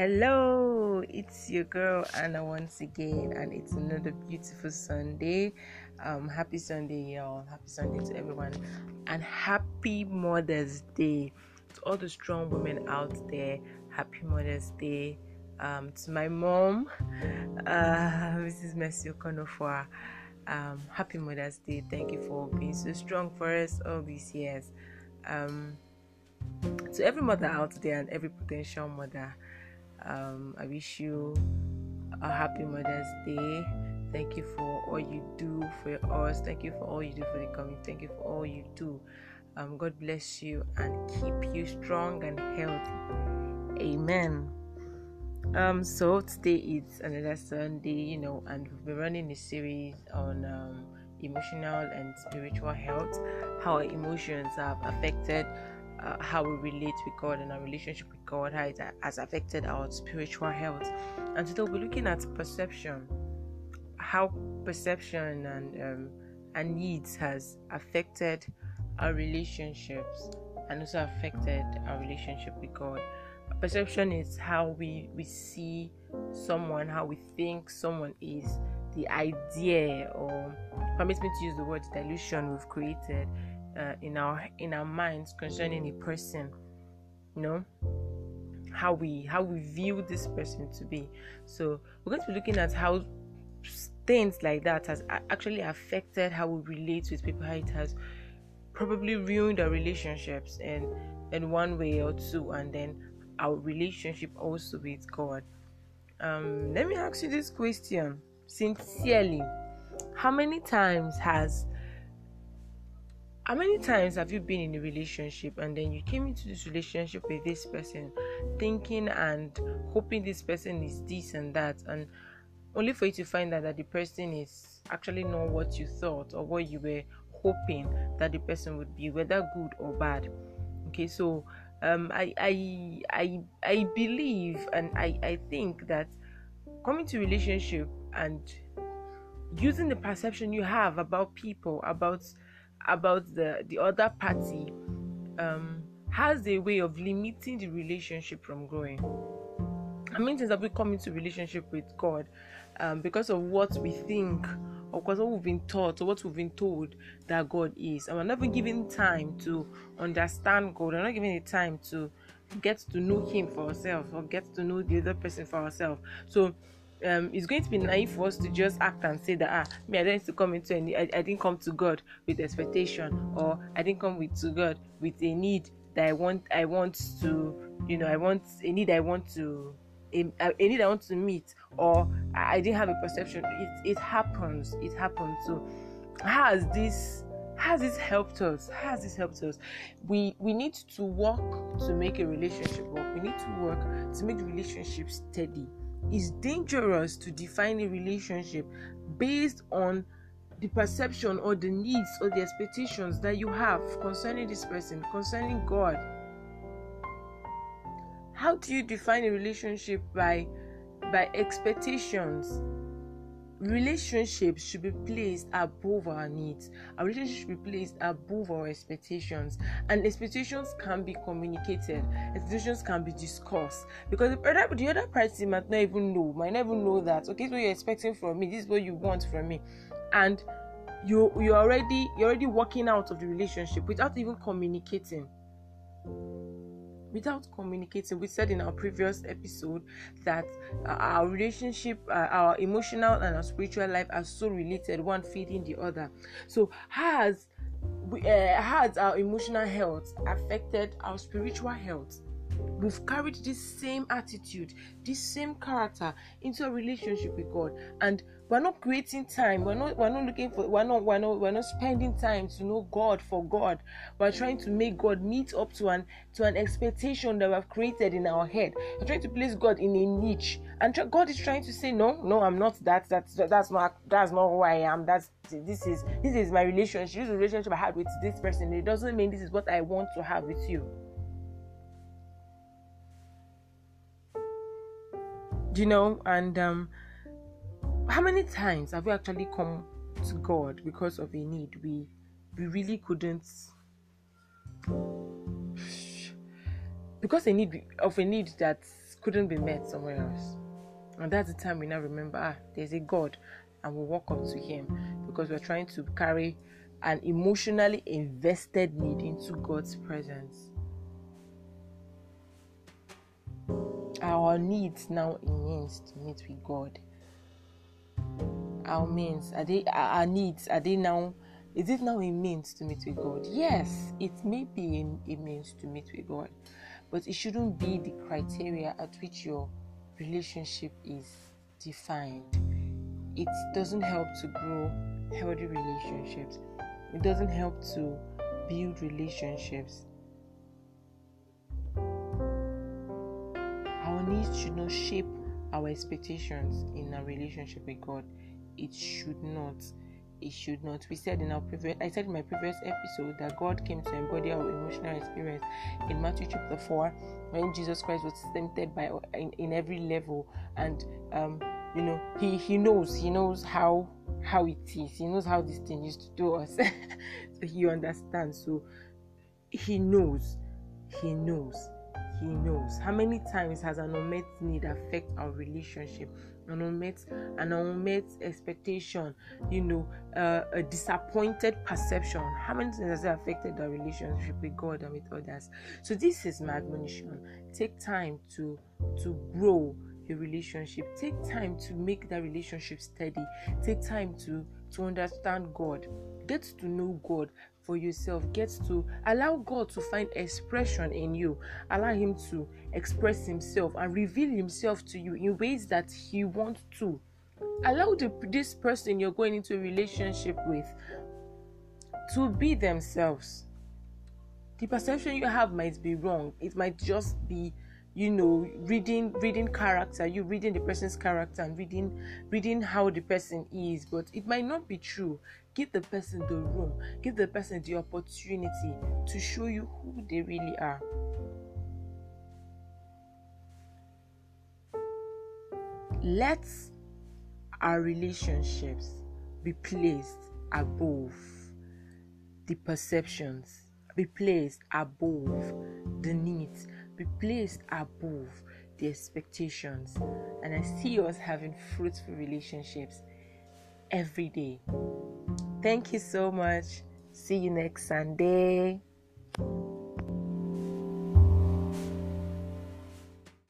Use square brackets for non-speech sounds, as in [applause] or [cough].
Hello, it's your girl Anna once again, and it's another beautiful Sunday. Um, happy Sunday, y'all. Happy Sunday to everyone, and happy Mother's Day to all the strong women out there. Happy Mother's Day um, to my mom, [laughs] uh, Mrs. Mercy Okonofwa. Um, happy Mother's Day. Thank you for being so strong for us all these years. Um, to every mother out there and every potential mother, um, I wish you a happy Mother's Day. Thank you for all you do for us. Thank you for all you do for the community. Thank you for all you do. Um, God bless you and keep you strong and healthy. Amen. Um, so today is another Sunday, you know, and we've been running a series on um, emotional and spiritual health, how emotions have affected uh, how we relate with God and our relationship with God, how it has affected our spiritual health. And today we'll be looking at perception, how perception and um, and needs has affected our relationships and also affected our relationship with God. Perception is how we we see someone, how we think someone is, the idea, or permit me to use the word delusion we've created uh, in our in our minds concerning a person you know how we how we view this person to be. So we're going to be looking at how things like that has actually affected how we relate with people how it has probably ruined our relationships in in one way or two and then our relationship also with god. Um let me ask you this question. Sincerely how many times has how many times have you been in a relationship and then you came into this relationship with this person thinking and hoping this person is this and that and only for you to find out that the person is actually not what you thought or what you were hoping that the person would be whether good or bad? Okay so um, I, I i i believe and i i think that coming to relationship and using the perception you have about people about about the the other party um, has a way of limiting the relationship from growing. I mean, things that we come into relationship with God um, because of what we think or because of what we've been taught or what we've been told that God is, and we're not even given time to understand God. We're not given the time to get to know Him for ourselves or get to know the other person for ourselves. So um, it's going to be naive for us to just act and say that ah me I didn't come into any I, I didn't come to God with expectation or I didn't come with to God with a need that I want I want to you know I want a need I want to a, a need I want to meet or I didn't have a perception. It it happens it happens. So has this has this helped us? Has this helped us? We we need to work to make a relationship work. We need to work to make the relationship steady it's dangerous to define a relationship based on the perception or the needs or the expectations that you have concerning this person, concerning God. How do you define a relationship by by expectations? Relationships should be placed above our needs. Our relationship should be placed above our expectations. And expectations can be communicated, expectations can be discussed. Because the other, the other party might not even know, might never know that, okay, this is what you're expecting from me, this is what you want from me. And you you're already you're already working out of the relationship without even communicating without communicating we said in our previous episode that uh, our relationship uh, our emotional and our spiritual life are so related one feeding the other. So has uh, has our emotional health affected our spiritual health we've carried this same attitude this same character into a relationship with god. And we're not creating time. We're not we're not looking for we're not we're not we're not spending time to know god for god. We're trying to make god meet up to an to an expectation that we've created in our head. We're trying to place god in a niche. And god is trying to say no no i'm not that that's that's not that's not who i am. That's this is this is my relationship. This is relationship i had with this person. It doesn't mean this is what i want to have with you you know and um how many times have we actually come to god because of a need we we really couldn't because a need of a need that couldn't be met somewhere else. And that's the time we now remember ah, there's a God and we walk up to Him because we're trying to carry an emotionally invested need into God's presence. Our needs now means to meet with God. Our means are they our needs are they now is it now a means to meet with God? Yes, it may be a, a means to meet with God, but it shouldn't be the criteria at which your relationship is defined. It doesn't help to grow healthy relationships. It doesn't help to build relationships. Our needs should not shape our expectations in a relationship with God. It should not. It should not. We said in our previous, I said in my previous episode that God came to embody our emotional experience in Matthew chapter four, when Jesus Christ was tempted by in, in every level, and um, you know he he knows he knows how how it is he knows how this thing used to do us [laughs] so he understands so he knows he knows he knows? How many times has an unmet need affect our relationship? An unmet an unmet expectation you know uh, a disappointed perception. How many times has it affected our relationship with god and with others? So this is my admonition take time to to grow your relationship. Take time to make that relationship steady. Take time to to understand god. Get to know god for yourself get to allow god to find expression in you allow him to express himself and reveal himself to you in ways that he wants to. Allow the, this person you're going into a relationship with to be themselves. The perception you have might be wrong. It might just be you know reading reading character you reading the person's character and reading reading how the person is. But it might not be true. Give the person the room. Give the person the opportunity to show you who they really are. Let our relationships be placed above the perceptions be placed above the needs be placed above the expectations. And I see us having fruitful relationships every day. Thank you so much. See you next Sunday.